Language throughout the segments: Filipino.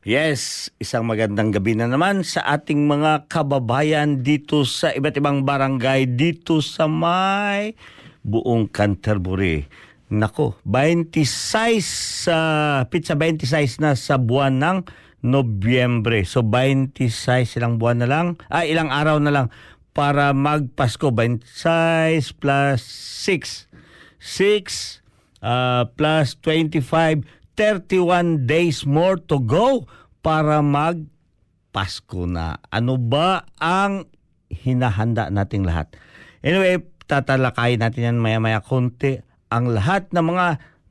Yes, isang magandang gabi na naman sa ating mga kababayan dito sa iba't ibang barangay dito sa may buong Canterbury. Nako, 26 sa pizza 26 na sa buwan ng Nobyembre. So 26 ilang buwan na lang, ah ilang araw na lang para magpasko. 26 plus 6. 6 uh, plus 25, 31 days more to go para mag Pasko na. Ano ba ang hinahanda nating lahat? Anyway, tatalakayin natin yan maya-maya konti ang lahat ng mga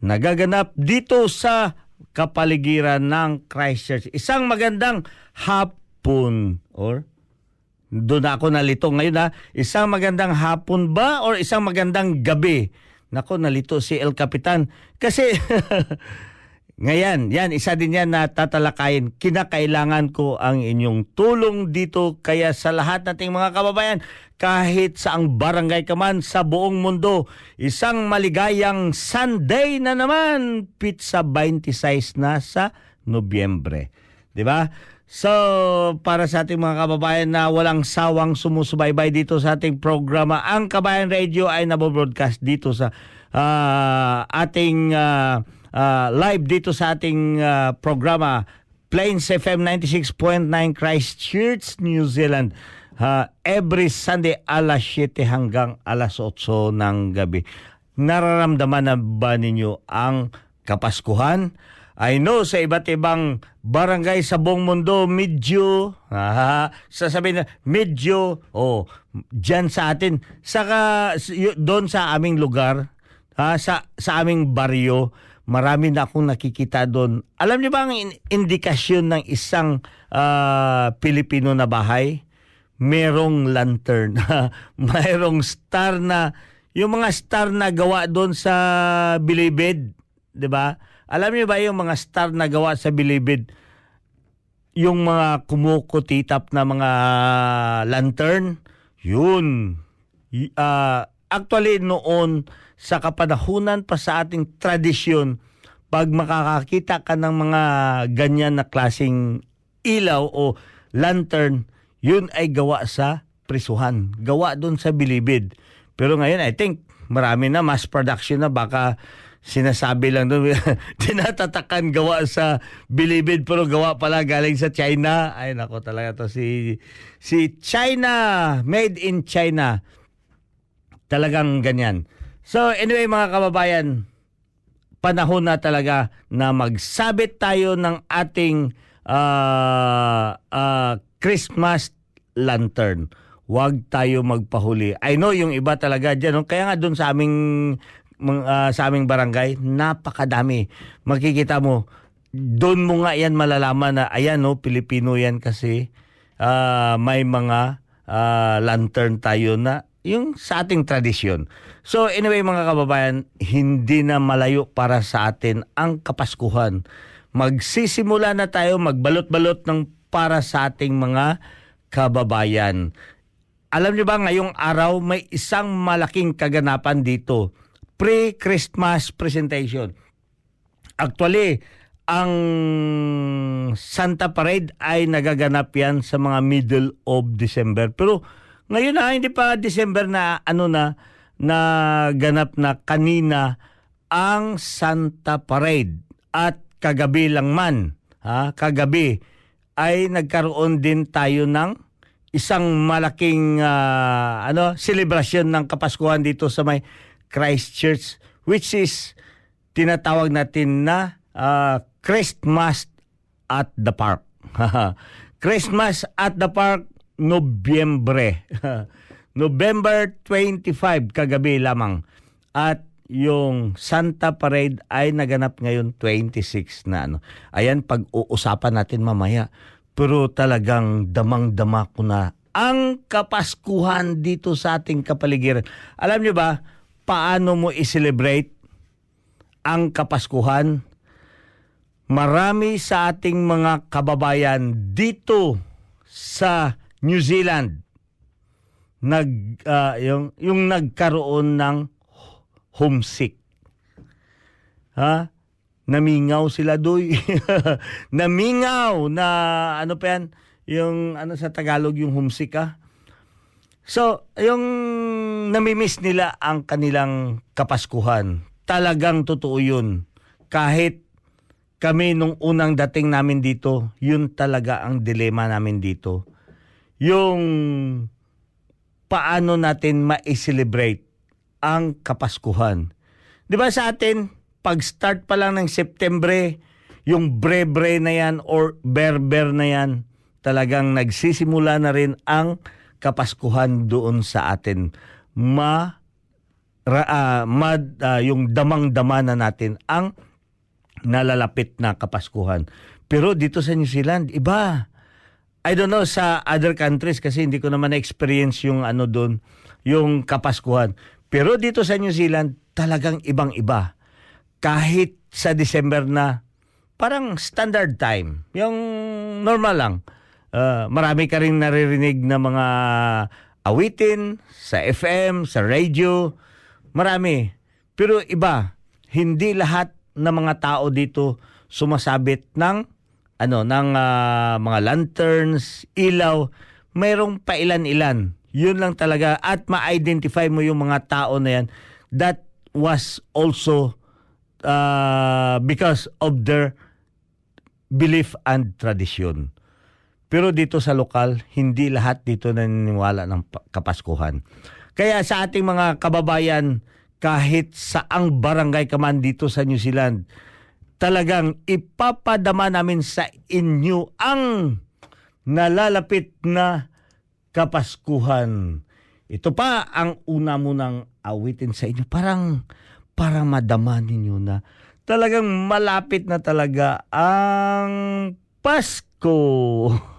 nagaganap dito sa kapaligiran ng Christchurch. Isang magandang hapon or doon ako nalito ngayon ha. Isang magandang hapon ba or isang magandang gabi? Nako, nalito si El Capitan. Kasi, ngayon, yan, isa din yan na tatalakayin. Kinakailangan ko ang inyong tulong dito. Kaya sa lahat nating mga kababayan, kahit sa ang barangay ka man sa buong mundo, isang maligayang Sunday na naman. Pizza 26 na sa Nobyembre. Di ba? So, para sa ating mga kababayan na walang sawang sumusubaybay dito sa ating programa, ang Kabayan Radio ay nabobroadcast dito sa uh, ating uh, uh, live dito sa ating uh, programa Plains FM 96.9 Christchurch, New Zealand. Uh, every Sunday alas 7 hanggang alas 8 ng gabi. Nararamdaman na ba ninyo ang Kapaskuhan? I know sa iba't ibang barangay sa buong mundo, medyo, aha, sasabihin na, medyo, oh, dyan sa atin, saka doon sa aming lugar, ha, sa, sa aming baryo, marami na akong nakikita doon. Alam niyo ba ang indikasyon ng isang uh, Pilipino na bahay? Merong lantern, mayroong star na, yung mga star na gawa doon sa bilibid, di ba? Alam niyo ba yung mga star na gawa sa bilibid? Yung mga kumukutitap na mga lantern? Yun. Uh, actually, noon, sa kapanahunan pa sa ating tradisyon, pag makakakita ka ng mga ganyan na klasing ilaw o lantern, yun ay gawa sa prisuhan. Gawa doon sa bilibid. Pero ngayon, I think, marami na mass production na baka sinasabi lang doon, tinatatakan gawa sa bilibid pero gawa pala galing sa China. Ay nako talaga to si si China, made in China. Talagang ganyan. So anyway mga kababayan, panahon na talaga na magsabit tayo ng ating uh, uh, Christmas lantern. Huwag tayo magpahuli. I know yung iba talaga dyan. No? Kaya nga doon sa aming uh, sa aming barangay, napakadami. Makikita mo, doon mo nga yan malalaman na, ayan no, Pilipino yan kasi uh, may mga uh, lantern tayo na yung sa ating tradisyon. So anyway mga kababayan, hindi na malayo para sa atin ang Kapaskuhan. Magsisimula na tayo magbalot-balot ng para sa ating mga kababayan. alam niyo ba ngayong araw may isang malaking kaganapan dito. Pre-Christmas presentation. Actually, ang Santa Parade ay nagaganap yan sa mga middle of December. Pero ngayon na, hindi pa December na ano na, na ganap na kanina ang Santa Parade. At kagabi lang man, ha, kagabi, ay nagkaroon din tayo ng isang malaking uh, ano celebration ng Kapaskuhan dito sa may Christchurch which is tinatawag natin na uh, Christmas at the Park. Christmas at the Park Nobyembre. November 25 kagabi lamang. At yung Santa Parade ay naganap ngayon 26 na ano. Ayan pag-uusapan natin mamaya pero talagang damang-dama ko na ang kapaskuhan dito sa ating kapaligiran. Alam niyo ba, paano mo i-celebrate ang kapaskuhan? Marami sa ating mga kababayan dito sa New Zealand nag uh, yung yung nagkaroon ng homesick. Ha? namingaw sila doy. namingaw na ano pa yan, yung ano sa Tagalog yung homesick ah. So, yung namimiss nila ang kanilang kapaskuhan. Talagang totoo yun. Kahit kami nung unang dating namin dito, yun talaga ang dilema namin dito. Yung paano natin ma-celebrate ang kapaskuhan. 'Di ba sa atin, pag-start pa lang ng September, yung bre-bre na yan or berber na yan, talagang nagsisimula na rin ang kapaskuhan doon sa atin. Ma, ra, uh, ma uh, yung damang-dama na natin ang nalalapit na kapaskuhan. Pero dito sa New Zealand, iba. I don't know sa other countries kasi hindi ko naman na-experience yung ano doon, yung kapaskuhan. Pero dito sa New Zealand, talagang ibang-iba kahit sa December na parang standard time, yung normal lang. Uh, marami ka rin naririnig na mga awitin sa FM, sa radio, marami. Pero iba, hindi lahat ng mga tao dito sumasabit ng ano ng uh, mga lanterns, ilaw, mayroong pailan-ilan. Yun lang talaga at ma-identify mo yung mga tao na yan that was also uh, because of their belief and tradition. Pero dito sa lokal, hindi lahat dito naniniwala ng kapaskuhan. Kaya sa ating mga kababayan, kahit saang barangay ka man dito sa New Zealand, talagang ipapadama namin sa inyo ang nalalapit na kapaskuhan. Ito pa ang una mo nang awitin sa inyo. Parang para madama ninyo na talagang malapit na talaga ang Pasko. Pasko,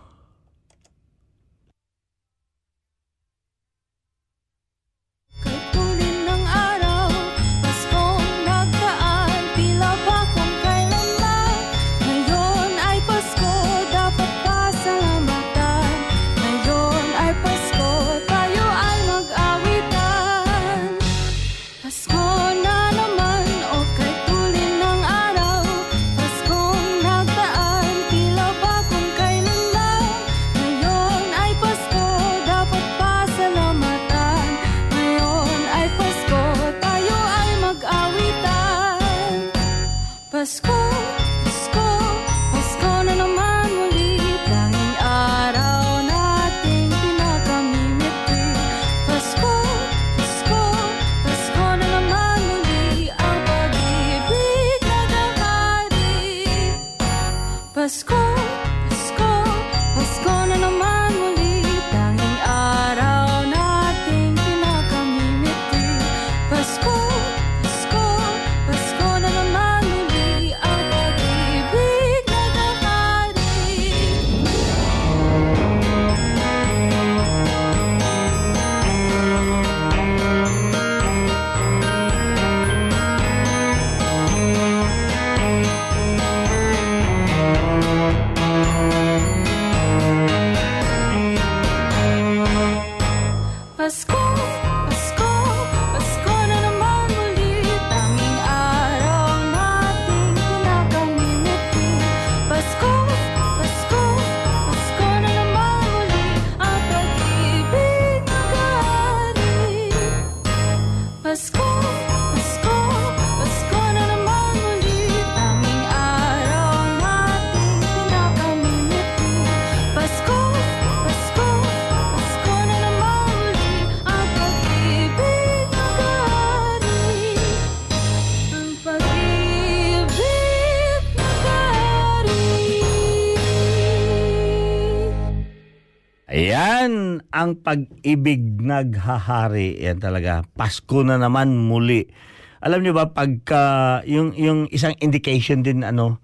Ayan, ang pag-ibig naghahari. Yan talaga. Pasko na naman muli. Alam niyo ba, pagka, yung, yung isang indication din, ano,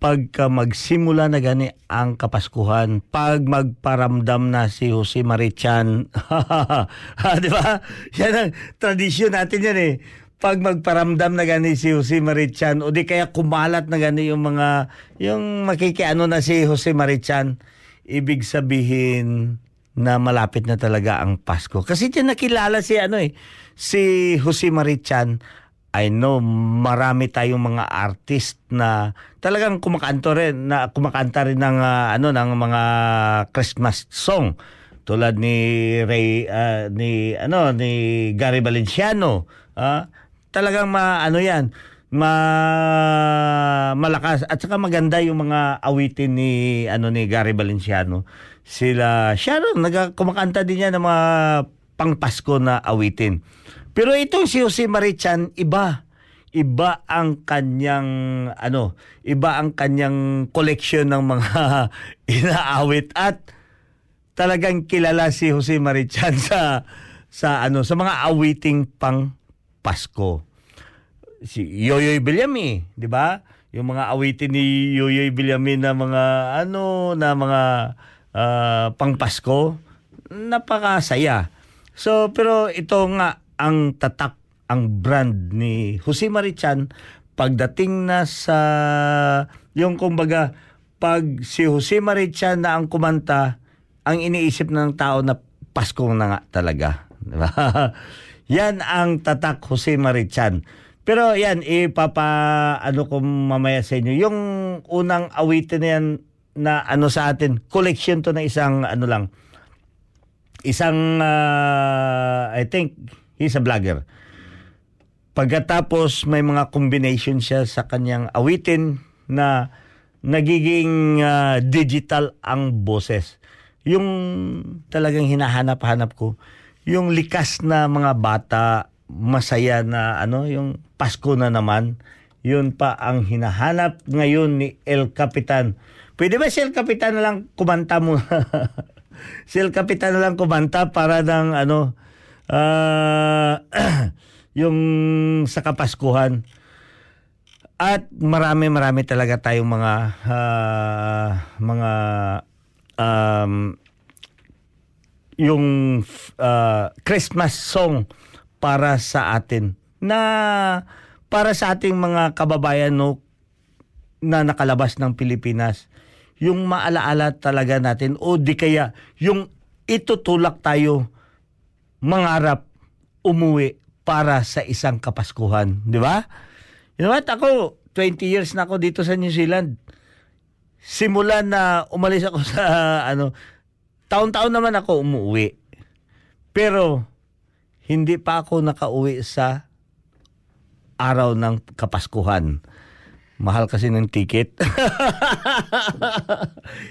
pagka magsimula na gani ang Kapaskuhan, pag magparamdam na si Jose Marichan, di ba? Yan ang tradisyon natin yan eh. Pag magparamdam na gani si Jose Marichan, o di kaya kumalat na gani yung mga, yung makikiano na si Jose Marichan, ibig sabihin na malapit na talaga ang Pasko. Kasi dyan nakilala si ano eh, si Jose Marichan. I know marami tayong mga artist na talagang kumakanto rin na kumakanta rin ng ah, ano ng mga Christmas song tulad ni Ray ah, ni ano ni Gary Valenciano ah talagang ma ano yan ma malakas at saka maganda yung mga awitin ni ano ni Gary Valenciano sila naga- kumakanta din niya ng mga pangpasko na awitin pero itong si Jose Marichan iba iba ang kanyang ano iba ang kanyang collection ng mga inaawit at talagang kilala si Jose Marichan sa sa ano sa mga awiting pang Pasko. Si Yoyoy Villami, 'di ba? Yung mga awitin ni Yoyoy Villami na mga ano na mga ah, pang Pasko, napakasaya. So pero ito nga ang tatak ang brand ni Jose Marichan pagdating na sa yung kumbaga pag si Jose Marichan na ang kumanta ang iniisip ng tao na Pasko na nga talaga. Di ba? yan ang tatak Jose Marichan. Pero yan, ipapa ano ko mamaya sa inyo. Yung unang awitin na yan na ano sa atin, collection to na isang ano lang. Isang, ah, I think, he's a vlogger. Pagkatapos may mga combination siya sa kanyang awitin na nagiging ah, digital ang boses. Yung talagang hinahanap-hanap ko, yung likas na mga bata, masaya na ano, yung Pasko na naman, yun pa ang hinahanap ngayon ni El Capitan. Pwede ba si El Capitan na lang kumanta mo? si El Capitan na lang kumanta para ng ano, ah, yung sa Kapaskuhan. At marami-marami talaga tayong mga ah, mga um, yung ah, Christmas song para sa atin na para sa ating mga kababayan no na nakalabas ng Pilipinas yung maalaala talaga natin o di kaya yung itutulak tayo mangarap umuwi para sa isang kapaskuhan, di ba? You know what? Ako, 20 years na ako dito sa New Zealand. Simula na umalis ako sa ano, taon-taon naman ako umuwi. Pero hindi pa ako nakauwi sa araw ng kapaskuhan. Mahal kasi ng ticket.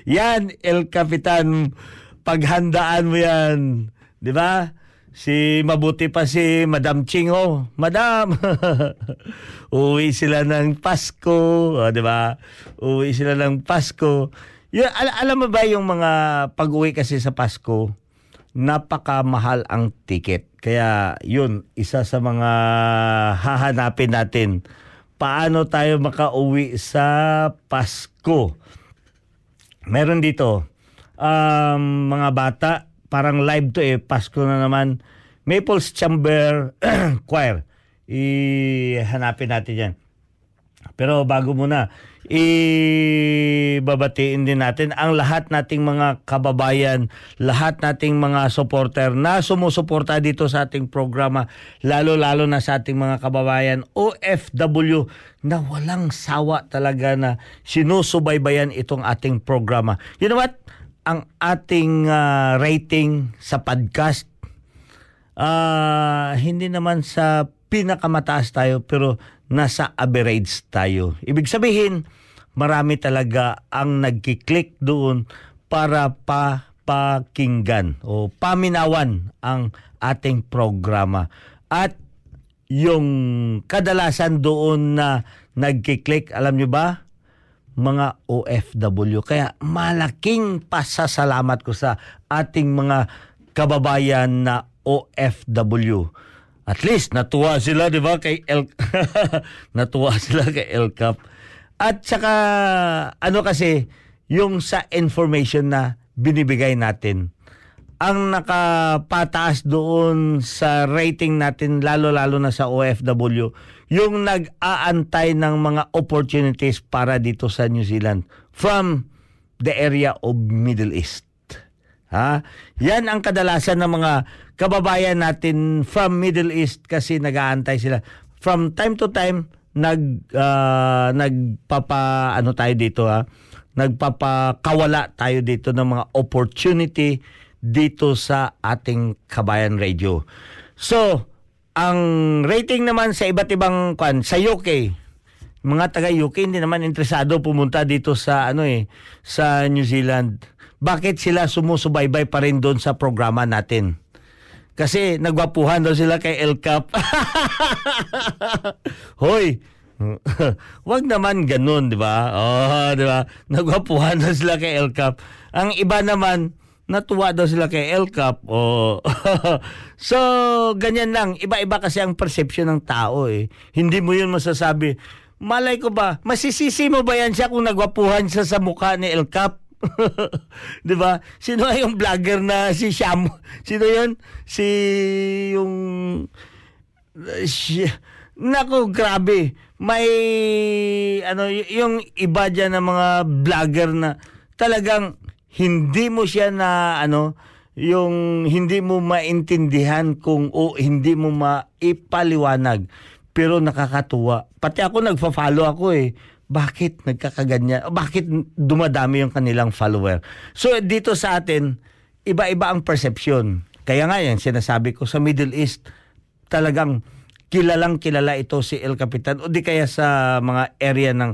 yan, El Capitan, paghandaan mo yan. Di ba? Si mabuti pa si Madam Chingo. Madam, uwi sila ng Pasko. O, di ba? Uwi sila ng Pasko. Yun, al- alam mo ba yung mga pag-uwi kasi sa Pasko, napakamahal ang ticket. Kaya yun, isa sa mga hahanapin natin. Paano tayo makauwi sa Pasko? Meron dito, um, mga bata, parang live to eh, Pasko na naman. Maples Chamber Choir. Ihanapin natin yan. Pero bago muna, ibabatiin din natin ang lahat nating mga kababayan, lahat nating mga supporter na sumusuporta dito sa ating programa, lalo-lalo na sa ating mga kababayan OFW na walang sawa talaga na sinusubaybayan itong ating programa. You know what? Ang ating ah, rating sa podcast Ah, hindi naman sa pinakamataas tayo pero nasa average tayo. Ibig sabihin, marami talaga ang nagki-click doon para pa pakinggan o paminawan ang ating programa. At yung kadalasan doon na nagki-click, alam nyo ba? mga OFW. Kaya malaking pasasalamat ko sa ating mga kababayan na OFW. At least natuwa sila, 'di ba, kay El natuwa sila kay El Cap. At saka ano kasi yung sa information na binibigay natin ang nakapataas doon sa rating natin lalo-lalo na sa OFW yung nag-aantay ng mga opportunities para dito sa New Zealand from the area of Middle East. Ha? Yan ang kadalasan ng mga kababayan natin from Middle East kasi nag-aantay sila. From time to time nag ah, nagpapa ano tayo dito ha. Nagpapakawala tayo dito ng mga opportunity dito sa ating Kabayan Radio. So, ang rating naman sa iba't ibang kwan sa UK, mga taga UK hindi naman interesado pumunta dito sa ano eh sa New Zealand. Bakit sila sumusubaybay pa rin doon sa programa natin? Kasi nagwapuhan daw sila kay El Cap. Hoy, Wag naman ganun, 'di ba? Oh, 'di ba? Nagwapuhan daw sila kay El Cap. Ang iba naman natuwa daw sila kay El Cap. Oh. so, ganyan lang. Iba-iba kasi ang perception ng tao eh. Hindi mo 'yun masasabi. Malay ko ba, masisisi mo ba yan siya kung nagwapuhan siya sa mukha ni El Cap? 'Di ba? Sino ay yung vlogger na si Sham? Sino 'yun? Si yung si, Nako, grabe. May ano yung iba diyan ng mga vlogger na talagang hindi mo siya na ano yung hindi mo maintindihan kung o hindi mo maipaliwanag pero nakakatuwa. Pati ako nagfa-follow ako eh. Bakit nagkakaganyan? Bakit dumadami yung kanilang follower? So dito sa atin, iba-iba ang perception. Kaya nga yan, sinasabi ko sa Middle East, talagang kilalang kilala ito si El Capitan o di kaya sa mga area ng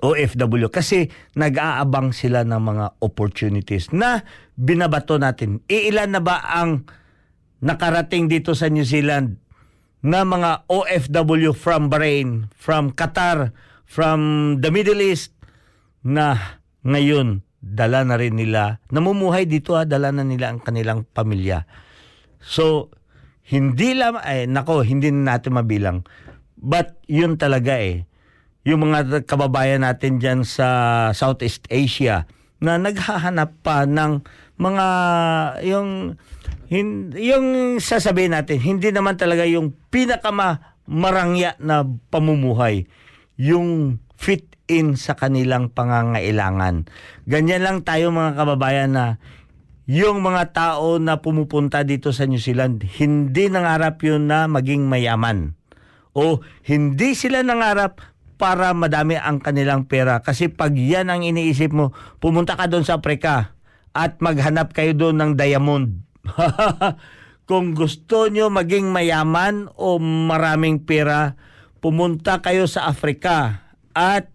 OFW kasi nag-aabang sila ng mga opportunities na binabato natin. Iilan na ba ang nakarating dito sa New Zealand na mga OFW from Bahrain, from Qatar, from the Middle East na ngayon dala na rin nila, namumuhay dito ha, dala na nila ang kanilang pamilya. So, hindi lang, eh, nako, hindi na natin mabilang. But, yun talaga eh. Yung mga kababayan natin dyan sa Southeast Asia na naghahanap pa ng mga, yung, hin, yung sasabihin natin, hindi naman talaga yung pinakama marangya na pamumuhay. Yung fit in sa kanilang pangangailangan. Ganyan lang tayo mga kababayan na yung mga tao na pumupunta dito sa New Zealand, hindi nangarap yun na maging mayaman. O hindi sila nangarap para madami ang kanilang pera. Kasi pag yan ang iniisip mo, pumunta ka doon sa Afrika at maghanap kayo doon ng diamond. Kung gusto nyo maging mayaman o maraming pera, pumunta kayo sa Afrika at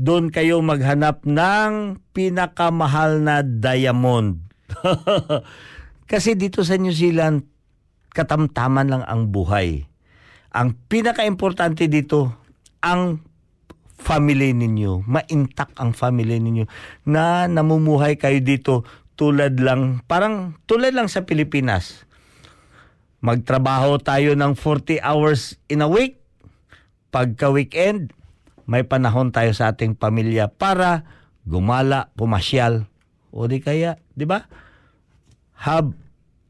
doon kayo maghanap ng pinakamahal na diamond. Kasi dito sa New Zealand, katamtaman lang ang buhay. Ang pinaka-importante dito, ang family ninyo. Ma-intact ang family ninyo na namumuhay kayo dito tulad lang, parang tulad lang sa Pilipinas. Magtrabaho tayo ng 40 hours in a week. Pagka weekend, may panahon tayo sa ating pamilya para gumala, pumasyal. O di kaya, di ba? Have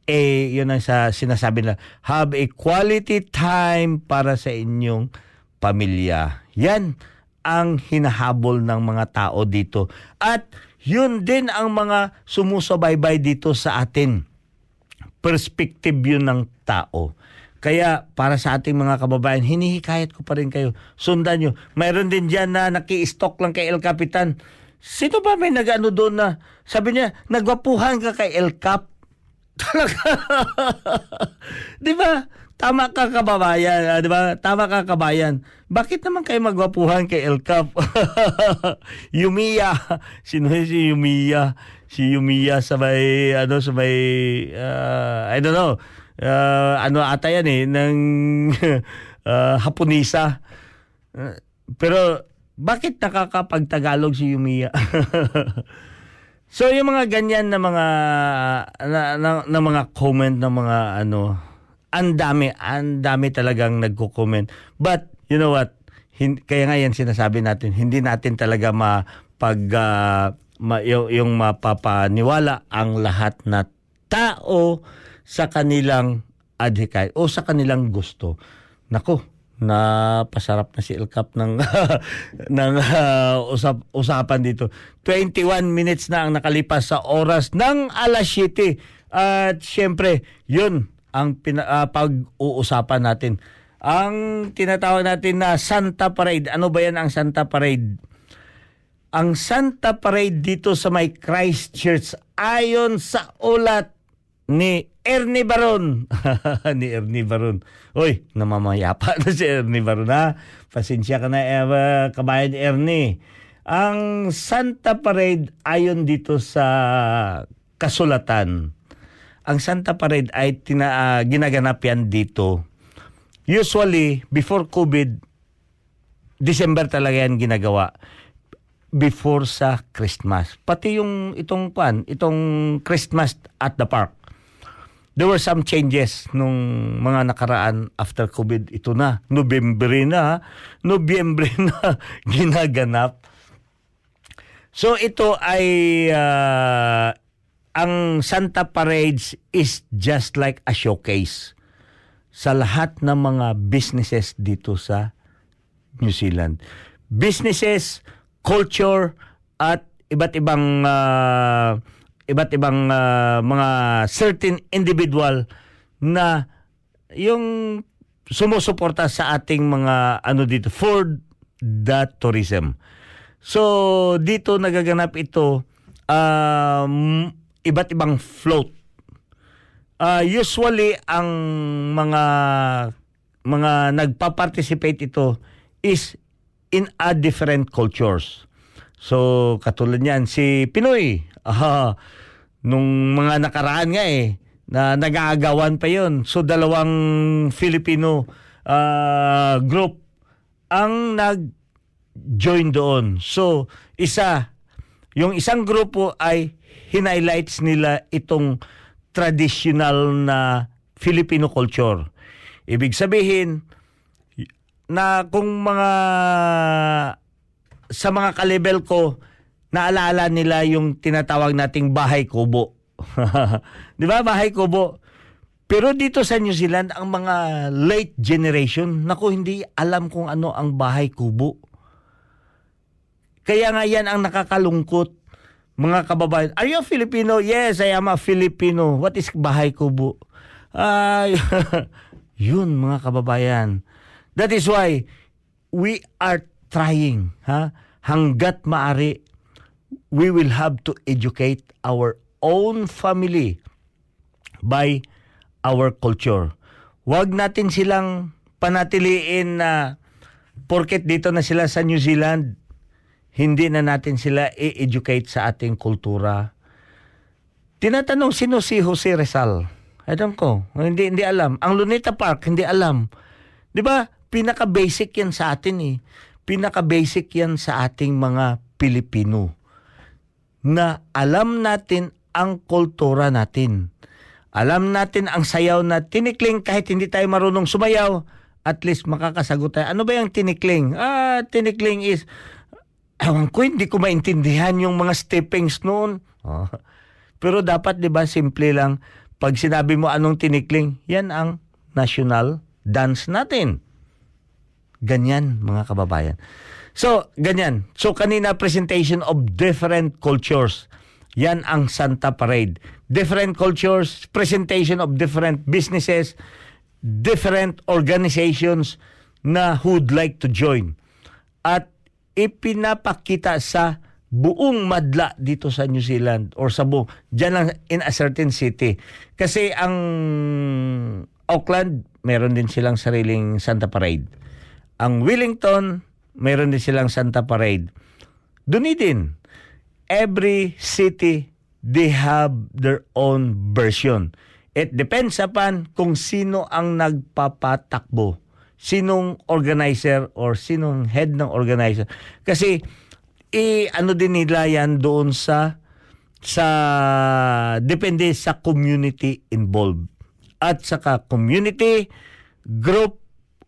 a, yun ang sa, sinasabi na, have a quality time para sa inyong pamilya. Yan ang hinahabol ng mga tao dito. At yun din ang mga sumusubaybay dito sa atin. Perspective yun ng tao. Kaya para sa ating mga kababayan, hinihikayat ko pa rin kayo. Sundan nyo. Mayroon din dyan na naki-stock lang kay El Capitan. Sino ba may nag-ano doon na, sabi niya, nagwapuhan ka kay El Cap. Talaga. di ba? Tama ka kababayan, ah, di ba? Tama ka kabayan. Bakit naman kayo magwapuhan kay El Cap? Yumiya. Sino si Yumiya? Si Yumiya sa may, ano, sa may, ah, I don't know, Ah, ano ata yan eh, ng ah, Haponisa. Ah, pero, bakit nakakapagtagalog si Yumiya? So yung mga ganyan na mga na, na, na mga comment ng mga ano ang dami ang dami talagang nagko-comment. But you know what? Hin, kaya nga yan sinasabi natin, hindi natin talaga mapag ah, ma, yung, yung mapapaniwala ang lahat na tao sa kanilang adhikay o sa kanilang gusto. Nako, napasarap na si El Cap ng ng ah, usap, usapan dito. 21 minutes na ang nakalipas sa oras ng alas 7. At syempre, yun ang pina, ah, pag-uusapan natin. Ang tinatawag natin na Santa Parade. Ano ba yan ang Santa Parade? Ang Santa Parade dito sa may Christchurch ayon sa ulat ni Ernie Baron. ni Ernie Baron. Uy, namamayapa na si Ernie Baron ha. Pasensya ka na, eh, kabayan Ernie. Ang Santa Parade ayon dito sa kasulatan. Ang Santa Parade ay tina, ah, ginaganap yan dito. Usually, before COVID, December talaga yan ginagawa before sa Christmas. Pati yung itong pan, itong Christmas at the park. There were some changes nung mga nakaraan after COVID. Ito na, November na? Nobyembre na ginaganap. So ito ay ah, ang Santa Parades is just like a showcase sa lahat ng mga businesses dito sa New Zealand. Businesses, culture at iba't ibang ah, iba't ibang ah, mga certain individual na yung sumusuporta sa ating mga ano dito for the tourism. So dito nagaganap ito um, iba't ibang float. Ah, usually ang mga mga nagpa-participate ito is in a different cultures. So katulad niyan si Pinoy. Ah, nung mga nakaraan nga eh na nag-aagawan pa 'yon. So dalawang Filipino ah, group ang nag join doon. So, isa, yung isang grupo ay hinighlights nila itong traditional na Filipino culture. Ibig sabihin, na kung mga sa mga kalibel ko, naalala nila yung tinatawag nating bahay kubo. Di ba, bahay kubo? Pero dito sa New Zealand, ang mga late generation, naku, hindi alam kung ano ang bahay kubo. Kaya nga yan ang nakakalungkot. Mga kababayan, are you Filipino? Yes, I am a Filipino. What is bahay kubo? Ay, yun mga kababayan. That is why we are trying, ha? Hanggat maari, we will have to educate our own family by our culture. Huwag natin silang panatiliin na porket dito na sila sa New Zealand, hindi na natin sila i-educate sa ating kultura. Tinatanong sino si Jose Rizal. I don't know. Hindi, hindi alam. Ang Luneta Park, hindi alam. Di ba? Pinaka-basic yan sa atin eh. Pinaka-basic yan sa ating mga Pilipino. Na alam natin ang kultura natin. Alam natin ang sayaw na tinikling kahit hindi tayo marunong sumayaw. At least makakasagot tayo. Ano ba yung tinikling? Ah, tinikling is, ewan ko, hindi ko maintindihan yung mga steppings noon. Oh. Pero dapat, di ba, simple lang. Pag sinabi mo anong tinikling, yan ang national dance natin. Ganyan, mga kababayan. So, ganyan. So, kanina presentation of different cultures. Yan ang Santa Parade. Different cultures, presentation of different businesses, different organizations na who'd like to join. At ipinapakita sa buong madla dito sa New Zealand or sa buong, dyan lang in a certain city. Kasi ang Auckland, meron din silang sariling Santa Parade. Ang Wellington, meron din silang Santa Parade. Dunedin, every city, they have their own version. It depends upon kung sino ang nagpapatakbo. Sinong organizer or sinong head ng organizer. Kasi, i ano din nila yan doon sa sa depende sa community involved at saka community group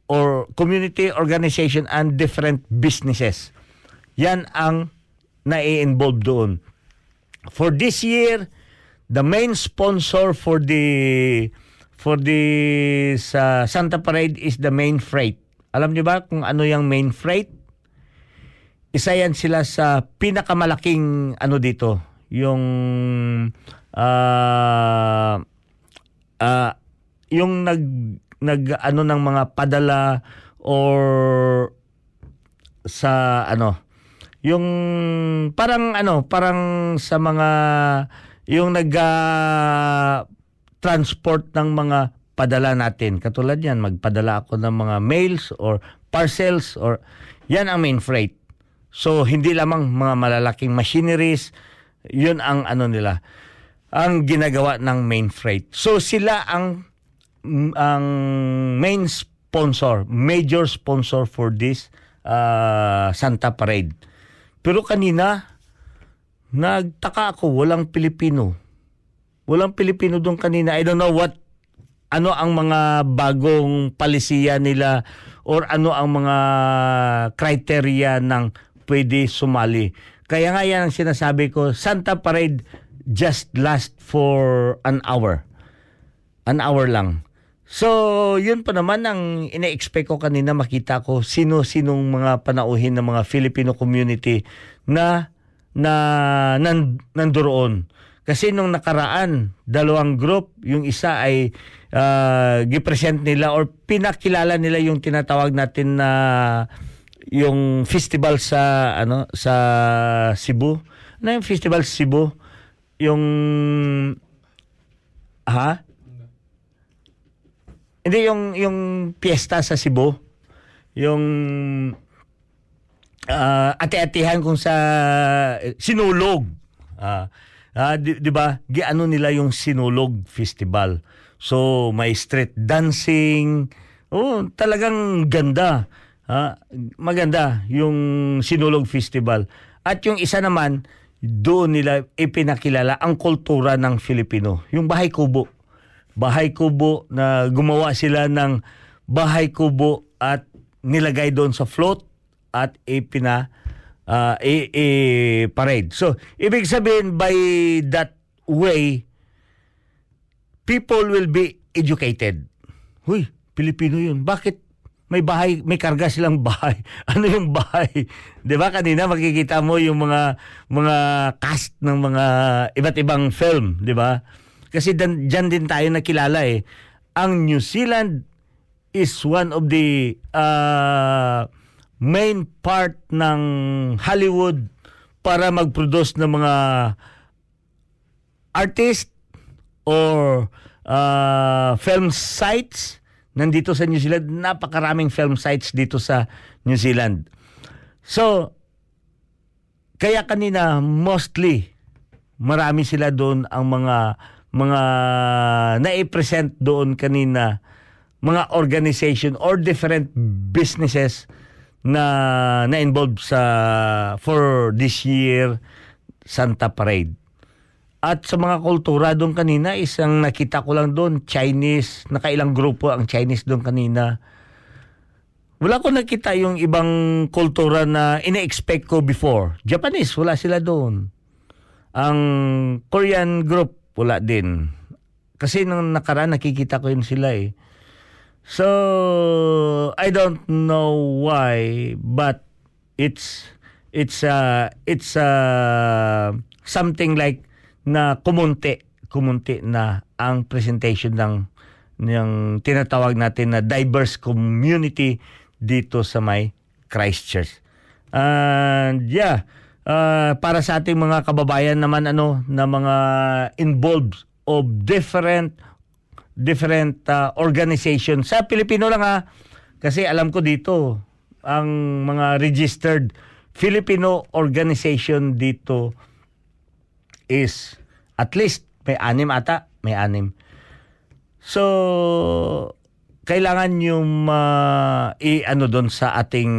or community organization and different businesses. Yan ang nai-involve doon. For this year, the main sponsor for the for the sa Santa Parade is the main freight. Alam niyo ba kung ano yung main freight? Isa yan sila sa pinakamalaking ano dito, yung ah ah, yung nag nag ano ng mga padala or sa ano yung parang ano parang sa mga yung nag transport ng mga padala natin. Katulad yan magpadala ako ng mga mails or parcels or yan ang main freight. So hindi lamang mga malalaking machineries yun ang ano nila ang ginagawa ng main freight. So sila ang ang main sponsor, major sponsor for this uh, Santa Parade. Pero kanina, nagtaka ako, walang Pilipino. Walang Pilipino doon kanina. I don't know what, ano ang mga bagong palisiya nila or ano ang mga criteria ng pwede sumali. Kaya nga yan ang sinasabi ko, Santa Parade just last for an hour an hour lang. So, yun pa naman ang ina-expect ko kanina makita ko sino-sinong mga panauhin ng mga Filipino community na na nan, nandoon. Kasi nung nakaraan, dalawang group, yung isa ay uh, gipresent nila or pinakilala nila yung tinatawag natin na yung festival sa ano sa Cebu. Ano yung festival sa Cebu? Yung ha? Hindi yung yung piyesta sa Cebu. Yung ah, ate-atehan kung sa eh, sinulog. Ah, ah, di, di ba? Giano nila yung sinulog festival. So may street dancing. Oh, talagang ganda. Ah, maganda yung sinulog festival. At yung isa naman doon nila ipinakilala ang kultura ng Filipino, yung bahay kubo bahay kubo na gumawa sila ng bahay kubo at nilagay doon sa float at ipina uh, i, i parade. So, ibig sabihin by that way people will be educated. Huy, Pilipino 'yun. Bakit may bahay, may karga silang bahay. Ano yung bahay? 'Di ba kanina makikita mo yung mga mga cast ng mga iba't ibang film, 'di ba? Kasi dan, dyan din tayo nakilala eh. Ang New Zealand is one of the uh, main part ng Hollywood para mag-produce ng mga artist or uh, film sites nandito sa New Zealand. Napakaraming film sites dito sa New Zealand. So, kaya kanina mostly marami sila doon ang mga mga na-present doon kanina mga organization or different businesses na na-involved sa for this year Santa Parade. At sa mga kultura doon kanina, isang nakita ko lang doon, Chinese, nakailang grupo ang Chinese doon kanina. Wala ko nakita yung ibang kultura na ina-expect ko before. Japanese, wala sila doon. Ang Korean group, wala din. Kasi nung nakaraan, nakikita ko yun sila eh. So, I don't know why, but it's it's uh, it's uh, something like na kumunti kumunti na ang presentation ng ng tinatawag natin na diverse community dito sa may Christchurch. And yeah, uh, para sa ating mga kababayan naman ano na mga involved of different different uh, organization. Sa Pilipino lang ha kasi alam ko dito ang mga registered Filipino organization dito is at least may anim ata may anim. So kailangan yung uh, i ano doon sa ating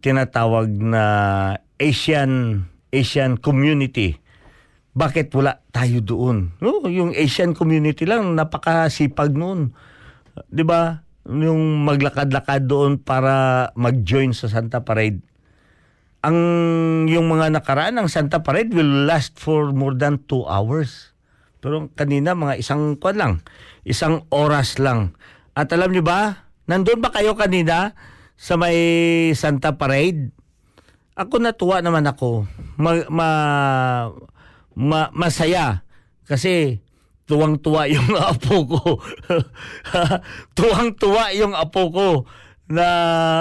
tinatawag na Asian Asian community bakit wala tayo doon? No, yung Asian community lang napakasipag noon. 'Di ba? Yung maglakad-lakad doon para mag-join sa Santa Parade. Ang yung mga nakaraan ng Santa Parade will last for more than two hours. Pero kanina mga isang kwan lang, isang oras lang. At alam niyo ba, nandun ba kayo kanina sa may Santa Parade? Ako natuwa naman ako. Ma, ma, ma- masaya kasi tuwang-tuwa yung apo ko. tuwang-tuwa yung apo ko na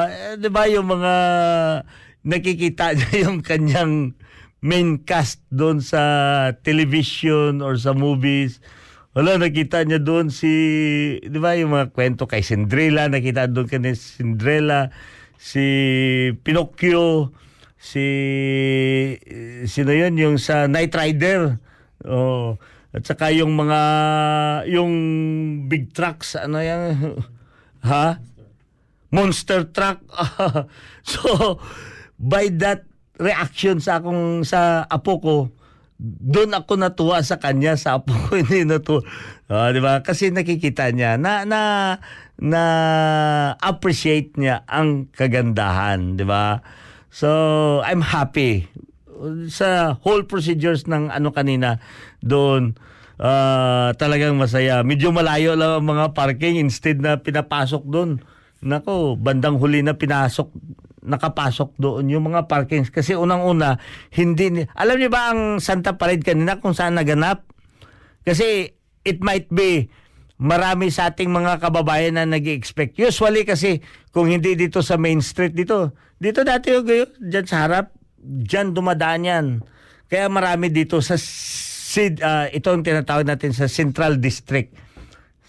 eh, 'di ba yung mga nakikita niya yung kanyang main cast doon sa television or sa movies. Wala, nakita niya doon si, di ba, yung mga kwento kay Cinderella, nakita doon kay Cinderella, si Pinocchio, si sino yun? Yung sa Night Rider. Oh at saka yung mga yung big trucks ano yan? Ha? Monster truck. So by that reaction sa akong sa apo ko doon ako natuwa sa kanya. Sa apo ko hindi natuwa. Ah, di ba? Kasi nakikita niya na na na appreciate niya ang kagandahan di ba So, I'm happy sa whole procedures ng ano kanina doon. ah, talagang masaya. Medyo malayo lang ang mga parking instead na pinapasok doon. Nako, bandang huli na pinasok nakapasok doon yung mga parkings kasi unang-una hindi alam niyo ba ang Santa Parade kanina kung saan naganap kasi it might be marami sa ating mga kababayan na nag expect Usually kasi kung hindi dito sa main street dito, dito dati yung gayo, dyan sa harap, dyan dumadaan yan. Kaya marami dito sa sid, ah, ito ang tinatawag natin sa Central District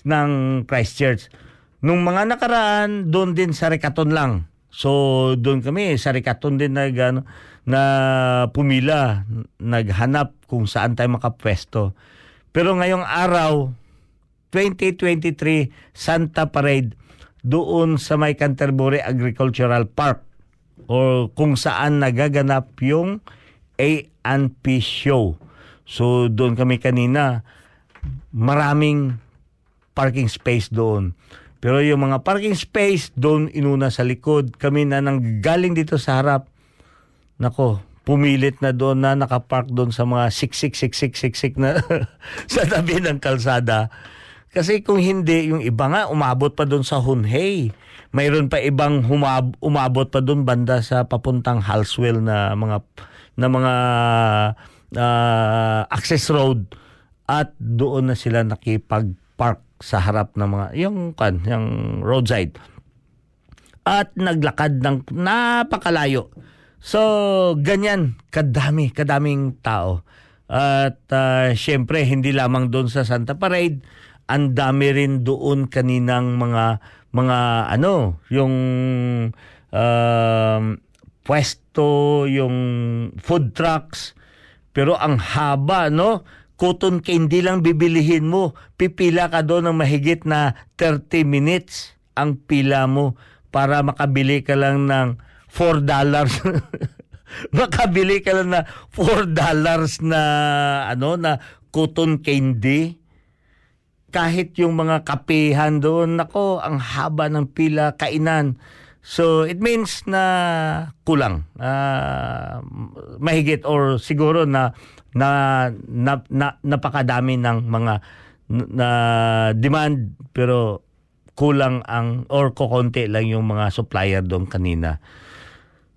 ng Christchurch. Nung mga nakaraan, doon din sa Rekaton lang. So, doon kami, sa Rekaton din nag, ano, na pumila, naghanap kung saan tayo makapwesto. Pero ngayong araw, 2023 Santa Parade doon sa may Canterbury Agricultural Park o kung saan nagaganap yung A&P show. So doon kami kanina maraming parking space doon. Pero yung mga parking space doon inuna sa likod. Kami na nang galing dito sa harap. Nako, pumilit na doon na nakapark doon sa mga siksik siksik siksik na sa tabi ng kalsada. Kasi kung hindi, yung iba nga umabot pa doon sa Hunhey. Mayroon pa ibang humab- umabot pa doon banda sa papuntang Halswell na mga na mga ah, access road at doon na sila nakipag-park sa harap ng mga yung kan yung roadside at naglakad ng napakalayo. So, ganyan, kadami, kadaming tao. At uh, syempre, hindi lamang doon sa Santa Parade, ang dami rin doon kaninang mga mga ano, yung um, pwesto, yung food trucks. Pero ang haba, no? Cotton candy lang bibilihin mo. Pipila ka doon ng mahigit na 30 minutes ang pila mo para makabili ka lang ng 4 dollars. makabili ka lang na 4 dollars na ano na cotton candy. Kahit yung mga kapehan doon, nako, ang haba ng pila, kainan. So, it means na kulang. Ah, mahigit or siguro na na, na, na napakadami ng mga na demand pero kulang ang or kokonti lang yung mga supplier doon kanina.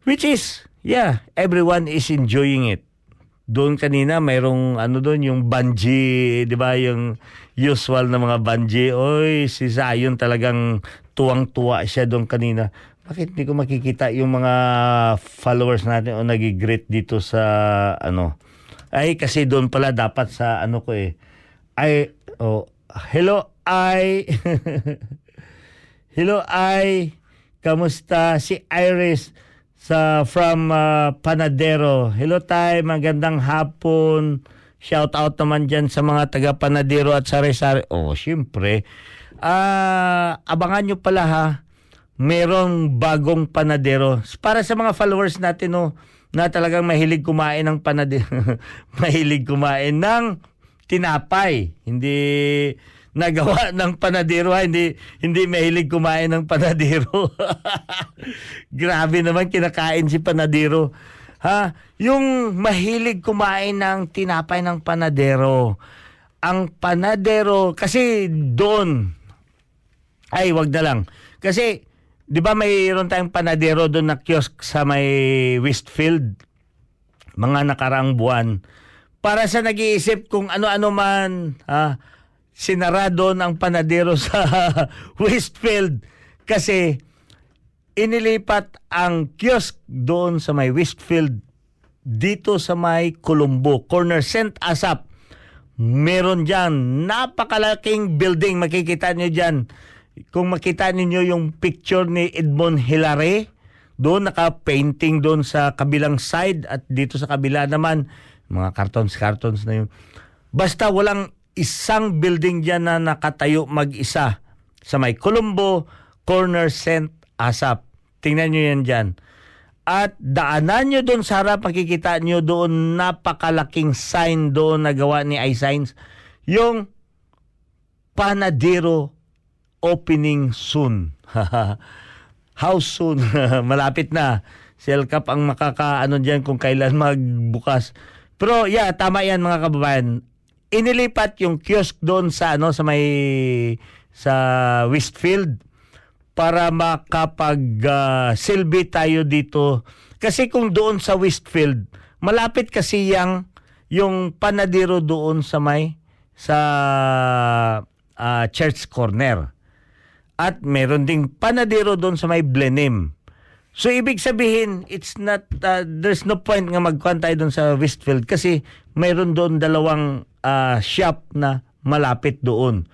Which is yeah, everyone is enjoying it. Doon kanina mayroong ano doon yung bungee, 'di ba, yung usual na mga bungee. Oy, si Zion talagang tuwang-tuwa siya doon kanina. Bakit hindi ko makikita yung mga followers natin o nagigreet dito sa ano? Ay kasi doon pala dapat sa ano ko eh. Ay oh, hello ay Hello ay kamusta si Iris sa from uh, Panadero. Hello tay, magandang hapon. Shout out naman dyan sa mga taga Panadero at Sari-Sari. Oh, syempre. Ah, abangan nyo pala ha. Merong bagong Panadero. Para sa mga followers natin no, na talagang mahilig kumain ng Panadero. mahilig kumain ng tinapay. Hindi nagawa ng panadero ha. hindi hindi mahilig kumain ng panadero. Grabe naman kinakain si panadero. Ha? Yung mahilig kumain ng tinapay ng panadero. Ang panadero kasi doon ay wag na lang. Kasi 'di ba mayroon tayong panadero doon na kiosk sa may Westfield mga nakaraang buwan para sa nag-iisip kung ano-ano man ah, sinarado ng panadero sa Westfield kasi inilipat ang kiosk doon sa may Westfield dito sa may Colombo, corner St. Asap. Meron dyan, napakalaking building, makikita nyo dyan. Kung makita ninyo yung picture ni Edmond Hilare, doon naka-painting doon sa kabilang side at dito sa kabila naman, mga cartons-cartons na yun. Basta walang isang building dyan na nakatayo mag-isa sa may Colombo, corner St. Asap. Tingnan nyo yan dyan. At daanan nyo doon sa harap, makikita nyo doon napakalaking sign doon na gawa ni iSigns. Yung Panadero opening soon. How soon? Malapit na. Si El Cap ang makakaano dyan kung kailan magbukas. Pero yeah, tama yan mga kababayan. Inilipat yung kiosk doon sa ano sa may sa Westfield para makapag ah, silbi tayo dito. Kasi kung doon sa Westfield, malapit kasi yang yung panadero doon sa may sa ah, Church Corner. At meron ding panadero doon sa may Blenheim. So ibig sabihin, it's not uh, there's no point nga magkuhan doon sa Westfield kasi mayroon doon dalawang uh, shop na malapit doon.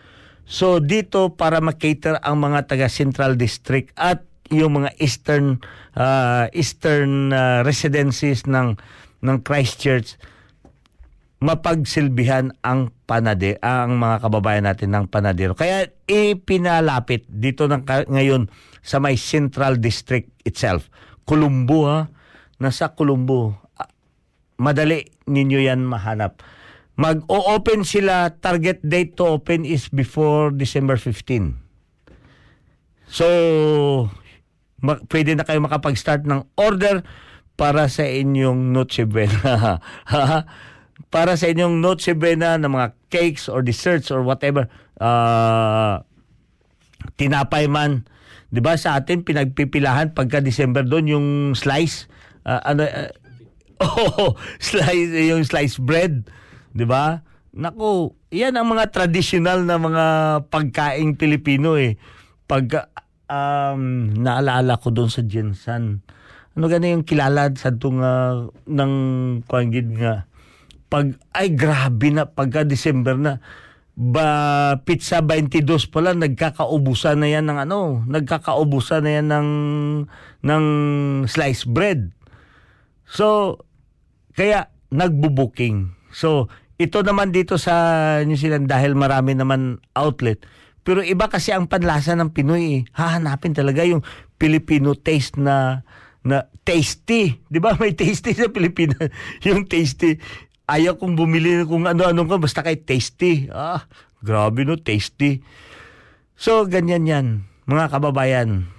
So dito para makater ang mga taga Central District at yung mga eastern uh, eastern uh, residencies ng ng Christchurch mapagsilbihan ang panade ang mga kababayan natin ng panadero. Kaya ipinalapit dito ng ngayon sa may Central District itself. Colombo ha, nasa Colombo. Ah, Madali ninyo yan mahanap. Mag-o-open sila, target date to open is before December 15. So, ma- pwede na kayo makapag-start ng order para sa inyong Noche Buena. para sa inyong Noche Buena ng mga cakes or desserts or whatever. Uh, tinapay man. 'Di ba sa atin pinagpipilahan pagka December doon yung slice ah, ano ah, oh, slice yung slice bread, 'di ba? Nako, yan ang mga traditional na mga pagkaing Pilipino eh. Pag um, naalala ko doon sa Jensan. Ano gani yung kilala sa itong uh, ng kwangid nga. Pag, ay grabe na, pagka December na, ba pizza 22 pala nagkakaubusan na yan ng ano nagkakaubusan na yan ng ng sliced bread so kaya nagbubuking so ito naman dito sa New Zealand dahil marami naman outlet pero iba kasi ang panlasa ng Pinoy eh. hahanapin talaga yung Filipino taste na na tasty 'di ba may tasty sa Pilipinas yung tasty ayaw kong bumili ng kung ano-ano ka, basta kay tasty. Ah, grabe no, tasty. So, ganyan yan, mga kababayan.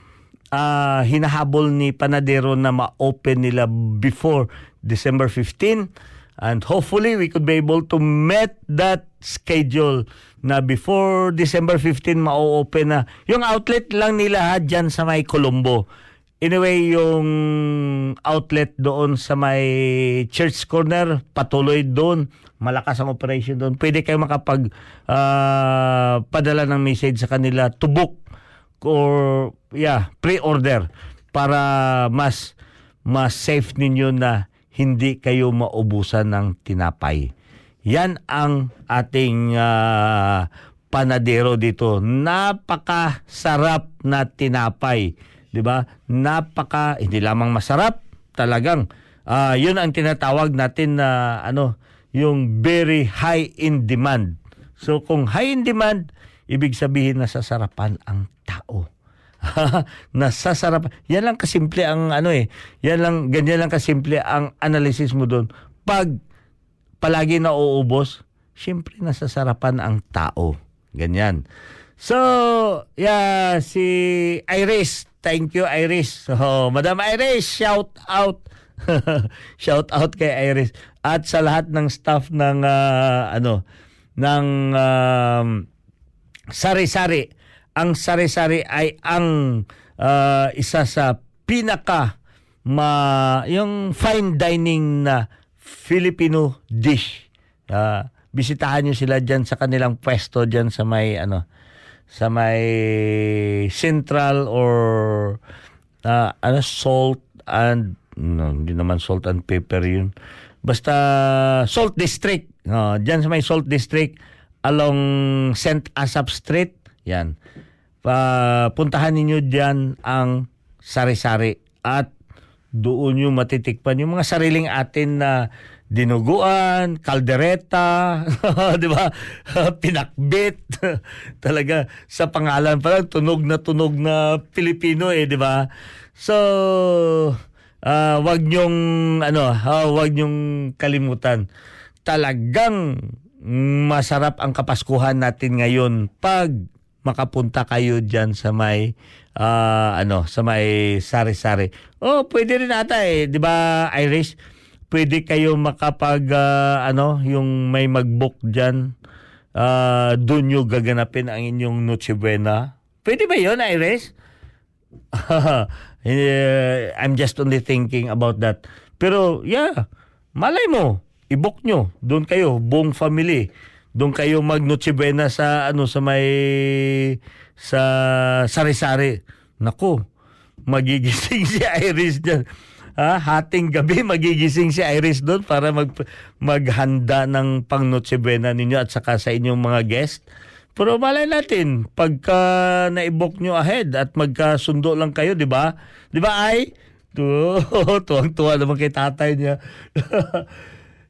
Ah, hinahabol ni Panadero na ma-open nila before December 15 and hopefully we could be able to meet that schedule na before December 15 ma-open na. Yung outlet lang nila ha, dyan sa may Colombo. Anyway, yung outlet doon sa may church corner, patuloy doon. Malakas ang operation doon. Pwede kayo makapag ah, padala ng message sa kanila to book or yeah, pre-order para mas mas safe ninyo na hindi kayo maubusan ng tinapay. Yan ang ating ah, panadero dito. Napakasarap na tinapay. 'Di ba? Napaka hindi lamang masarap, talagang ah, 'yun ang tinatawag natin na ano, yung very high in demand. So kung high in demand, ibig sabihin na sasarapan ang tao. Nasasarap. Yan lang kasimple ang ano eh. Yan lang ganyan lang kasimple ang analysis mo doon. Pag palagi na uubos, syempre nasasarapan ang tao. Ganyan. So, yeah, si Iris. Thank you, Iris. So, Madam Iris, shout out. shout out kay Iris. At sa lahat ng staff ng, ah, ano, ng um, sari-sari. Ang sari-sari ay ang ah, isa sa pinaka ma yung fine dining na Filipino dish. Ah, bisitahan niyo sila diyan sa kanilang pwesto diyan sa may ano sa may Central or ah, ano salt and no, hindi naman salt and pepper yun. Basta Salt District. Oh, diyan sa may Salt District along St. Asaph Street. Yan. Pa, puntahan ninyo diyan ang sari-sari at doon yung matitikpan yung mga sariling atin na dinuguan, kaldereta, di ba? Pinakbit. Talaga sa pangalan pa tunog na tunog na Pilipino eh, di ba? So ah, wag nyong ano, ah, wag nyong kalimutan. Talagang masarap ang kapaskuhan natin ngayon pag makapunta kayo diyan sa may ah, ano, sa may sari-sari. Oh, pwede rin ata eh, 'di ba, Irish? Pwede kayo makapag ah, ano, yung may mag-book diyan. Ah, doon nyo gaganapin ang inyong Noche Buena. Pwede ba 'yon, Irish? Eh, I'm just only thinking about that. Pero yeah, malay mo, i-book nyo. Doon kayo, buong family. Doon kayo mag Noche Buena sa ano sa may sa sari-sari. Nako, magigising si Iris diyan. Ha, hating gabi magigising si Iris doon para mag maghanda ng pang Noche Buena ninyo at saka sa inyong mga guest. Pero malay natin, pagka na-book nyo ahead at magkasundo lang kayo, di ba? Di ba ay? Tu tuwang-tuwa naman kay tatay niya.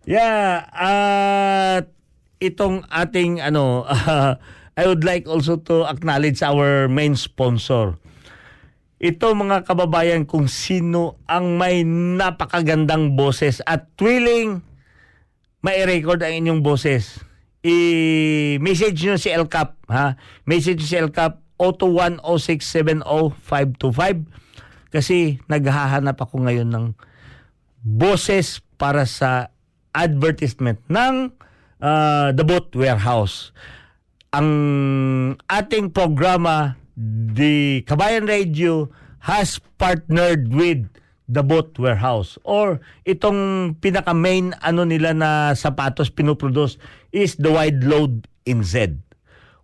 yeah, at itong ating ano, I would like also to acknowledge our main sponsor. Ito mga kababayan kung sino ang may napakagandang boses at willing mai-record ang inyong boses i-message nyo si LCAP, ha? Message si LCAP 02106705525 kasi naghahanap ako ngayon ng boses para sa advertisement ng ah, The Boat Warehouse. Ang ating programa, The Kabayan Radio, has partnered with The Boat Warehouse or itong pinaka main ano nila na sapatos pinoproduce is the wide load in Z.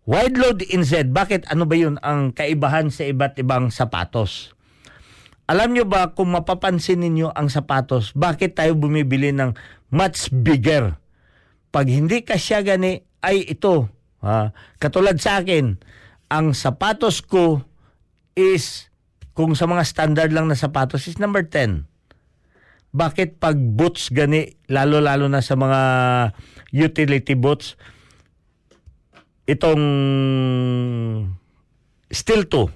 Wide load in Z, bakit ano ba yun ang kaibahan sa iba't ibang sapatos? Alam nyo ba kung mapapansin ninyo ang sapatos, bakit tayo bumibili ng much bigger? Pag hindi kasya gani, ay ito. Ha? Katulad sa akin, ang sapatos ko is kung sa mga standard lang na sapatos is number 10. Bakit pag boots gani, lalo-lalo na sa mga utility boots, itong still to,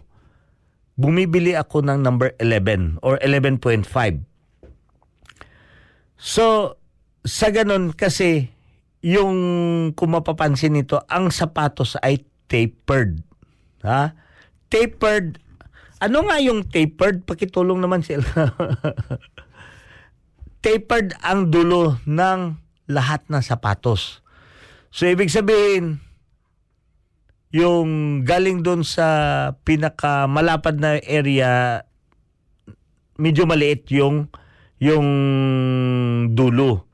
bumibili ako ng number 11 or 11.5. So, sa ganun kasi, yung kung mapapansin nito, ang sapatos ay tapered. Ha? Tapered ano nga yung tapered? Pakitulong naman sila. tapered ang dulo ng lahat ng sapatos. So, ibig sabihin, yung galing doon sa pinaka malapad na area medyo maliit yung yung dulo.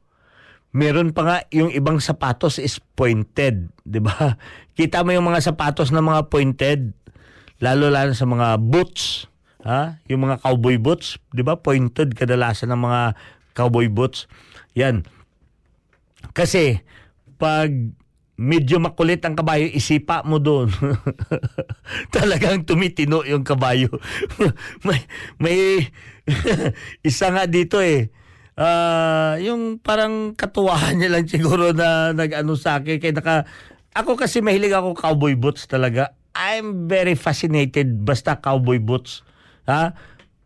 Meron pa nga yung ibang sapatos is pointed, 'di ba? Kita mo yung mga sapatos na mga pointed, lalo lalo sa mga boots, ha? Yung mga cowboy boots, 'di ba? Pointed kadalasan ng mga cowboy boots. Yan. Kasi pag medyo makulit ang kabayo, isipa mo doon. Talagang tumitino yung kabayo. may, may isa nga dito eh. Ah, yung parang katuwahan niya lang siguro na nag-ano sa akin. Kaya naka, ako kasi mahilig ako cowboy boots talaga. I'm very fascinated basta cowboy boots. Ha?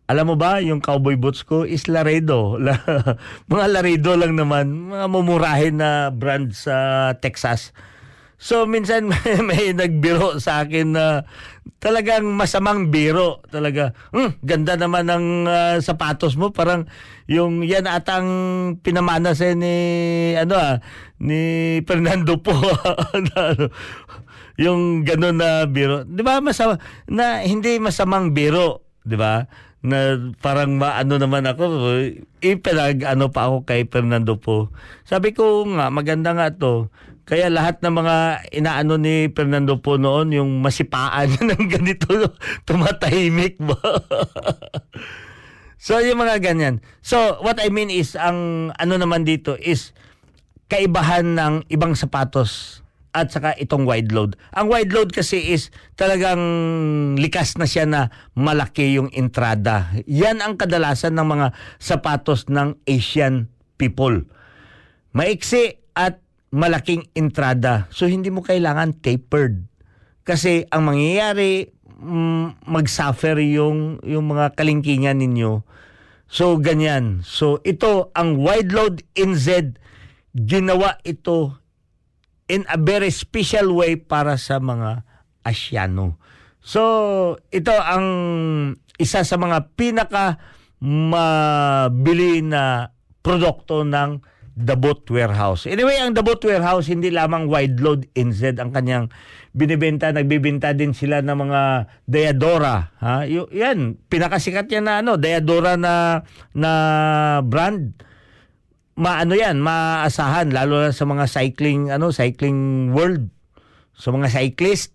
Alam mo ba, yung cowboy boots ko is Laredo. La- mga Laredo lang naman, mga mumurahin na brand sa Texas. So minsan may, may nagbiro sa akin na talagang masamang biro talaga. Hmm, ganda naman ng ah, sapatos mo, parang yung yan atang pinamana sa ni ano ah, ni Fernando po. ano, yung ganun na biro. 'Di ba masama na hindi masamang biro, 'di ba? na parang maano naman ako ipinag ano pa ako kay Fernando po. Sabi ko nga maganda nga to. Kaya lahat ng mga inaano ni Fernando po noon yung masipaan ng ganito tumatahimik ba. so yung mga ganyan. So what I mean is ang ano naman dito is kaibahan ng ibang sapatos at saka itong wide load. Ang wide load kasi is talagang likas na siya na malaki yung entrada. Yan ang kadalasan ng mga sapatos ng Asian people. Maiksi at malaking entrada. So hindi mo kailangan tapered. Kasi ang mangyayari mm, mag-suffer yung yung mga kalingkingan ninyo. So ganyan. So ito ang wide load NZ ginawa ito in a very special way para sa mga Asyano. So, ito ang isa sa mga pinaka mabili na produkto ng The Boat Warehouse. Anyway, ang The Boat Warehouse hindi lamang wide load NZ ang kanyang binibenta, nagbibenta din sila ng mga Deadora, ha? Y- yan, pinakasikat yan na ano, Deadora na na brand maano yan, maasahan lalo na sa mga cycling ano, cycling world. Sa mga cyclist,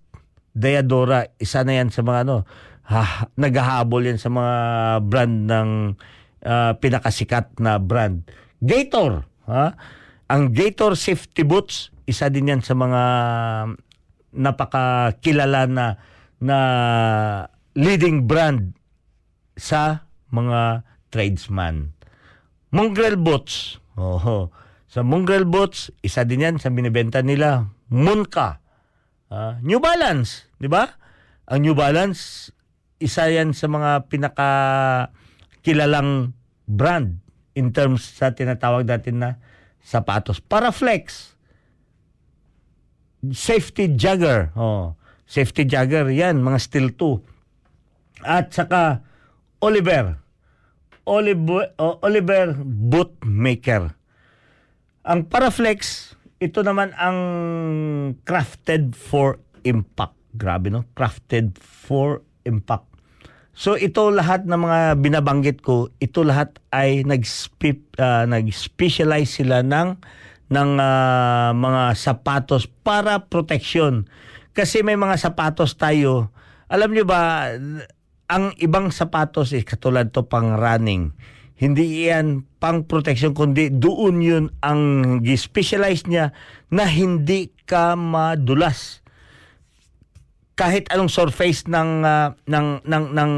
Deadora, isa na yan sa mga ano, ha, naghahabol yan sa mga brand ng ah, pinakasikat na brand. Gator, ha? Ang Gator safety boots, isa din yan sa mga napakakilala na na leading brand sa mga tradesman. Mongrel Boots. Oho. Sa Mongrel Boots, isa din yan sa binibenta nila. Munka. Ah, New Balance, di ba? Ang New Balance, isa yan sa mga pinaka kilalang brand in terms sa tinatawag natin na sapatos. Paraflex. Safety Jagger. Oh, safety Jagger, yan, mga steel 2. At saka Oliver. Oliver, oh, Oliver Bootmaker. Ang Paraflex, ito naman ang crafted for impact. Grabe no? Crafted for impact. So ito lahat ng mga binabanggit ko, ito lahat ay nag-spe- ah, nag-specialize sila ng ng ah, mga sapatos para protection. Kasi may mga sapatos tayo, alam nyo ba, ang ibang sapatos is katulad to pang running. Hindi iyan pang protection kundi doon yun ang specialize niya na hindi ka madulas kahit anong surface ng ah, ng ng ng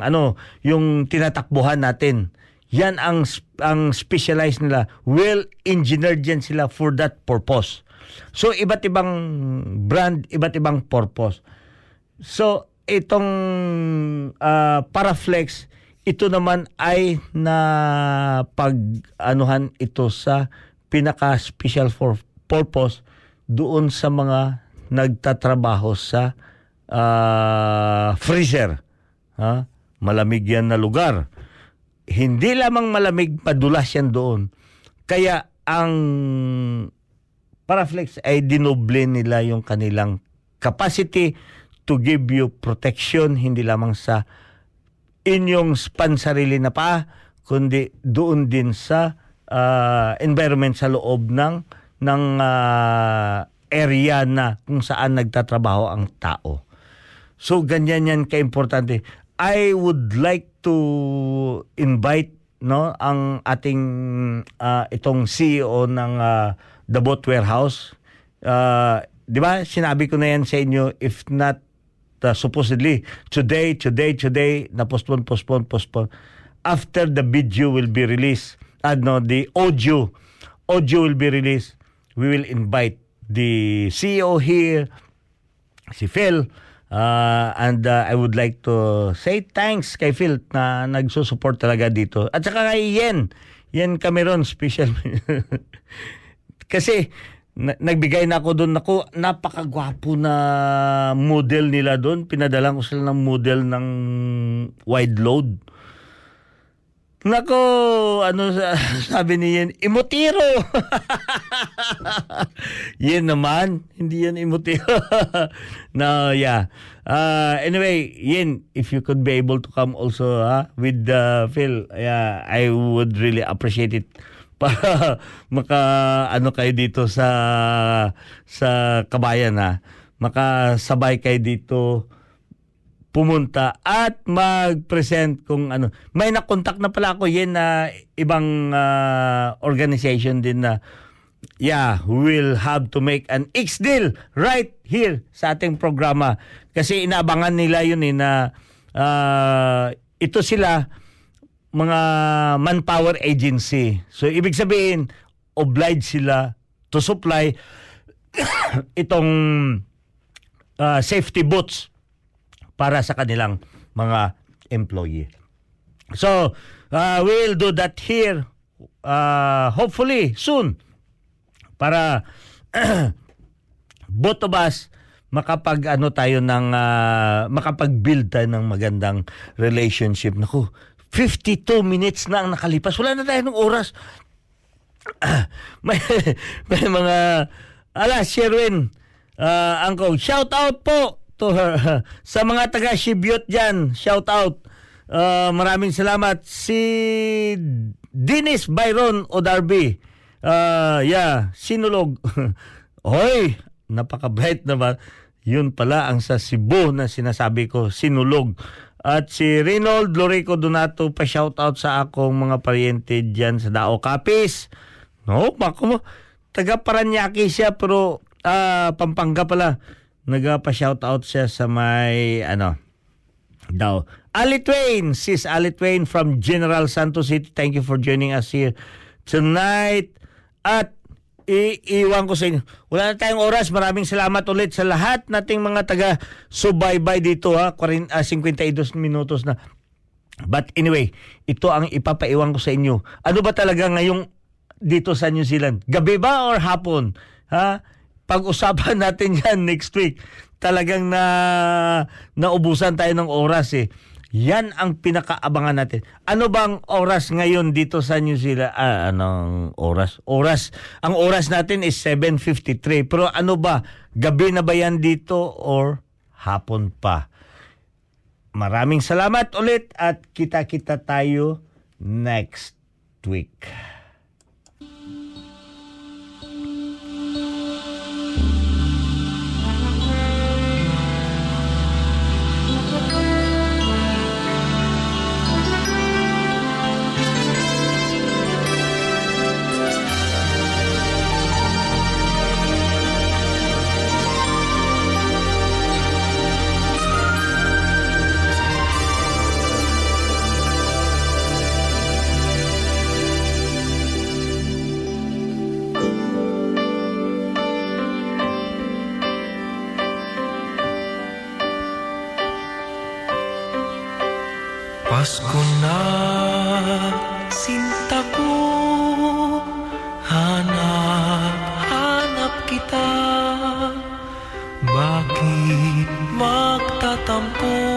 ano yung tinatakbuhan natin. Yan ang ang specialized nila. Well engineered yan sila for that purpose. So iba't ibang brand iba't ibang purpose. So itong ah, Paraflex ito naman ay na pag anuhan ito sa pinaka special for purpose doon sa mga nagtatrabaho sa ah, freezer. Ha? Malamig yan na lugar. Hindi lamang malamig, padulas yan doon. Kaya ang Paraflex ay dinoble nila yung kanilang capacity to give you protection hindi lamang sa inyong pansarili na pa, kundi doon din sa ah, environment sa loob ng ng ah, area na kung saan nagtatrabaho ang tao. So ganyan yan kaimportante. I would like to invite no ang ating ah, itong CEO ng ah, The Boat Warehouse. Ah, 'Di ba? Sinabi ko na yan sa inyo if not uh, supposedly today, today, today na postpone, postpone, postpone. After the video will be released, ano, the audio, audio will be released, we will invite the CEO here, si Phil, uh, and uh, I would like to say thanks kay Phil na nagsusupport talaga dito. At saka kay Yen, Yen Cameron, special. Kasi na- nagbigay na ako doon ako napakagwapo na model nila doon pinadalan ko sila ng model ng wide load Nako, ano sa- sabi ni Yen, imotiro. Yen naman, hindi yan imotiro. no, yeah. Uh, anyway, Yen, if you could be able to come also ha, with uh, Phil, yeah, I would really appreciate it para maka ano kayo dito sa sa kabayan ha. Makasabay kayo dito pumunta at mag-present kung ano. May nakontak na pala ako yan na ibang ah, organization din na yeah, we'll have to make an X deal right here sa ating programa. Kasi inaabangan nila yun eh na ah, ito sila mga manpower agency. So ibig sabihin, obliged sila to supply itong ah, safety boots para sa kanilang mga employee. So, uh, we'll do that here uh, hopefully soon para both of us makapag ano tayo ng ah, makapag-build tayo ng magandang relationship. Naku, 52 minutes na ang nakalipas. Wala na tayo ng oras. may, may mga ala Sherwin uh, Uncle shout out po to her sa mga taga Shibyot diyan shout out Uh, maraming salamat si Dennis Byron Odarby uh, yeah sinulog Hoy, napaka-bright naman. Yun pala ang sa Cebu na sinasabi ko, sinulog. At si Reynold Lorico Donato pa shout out sa akong mga paryente diyan sa Dao Kapis. No, bako mo. Taga Paranaque siya pero ah, Pampanga pala. Nagpa shout out siya sa may ano daw. Ali Twain, sis Ali Twain from General Santos City. Thank you for joining us here tonight. At iiwan ko sa inyo. Wala na tayong oras. Maraming salamat ulit sa lahat nating mga taga subaybay dito ha. 40, ah, 52 minutos na. But anyway, ito ang ipapaiwan ko sa inyo. Ano ba talaga ngayong dito sa New Zealand? Gabi ba or hapon? Ha? Pag-usapan natin yan next week. Talagang na naubusan tayo ng oras eh. Yan ang pinakaabangan natin. Ano bang oras ngayon dito sa New Zealand? Ah, anong oras? Oras. Ang oras natin is 7.53. Pero ano ba? Gabi na ba yan dito or hapon pa? Maraming salamat ulit at kita-kita tayo next week. Pasko na, sinta ko Hanap, hanap kita. Bakit magtatampot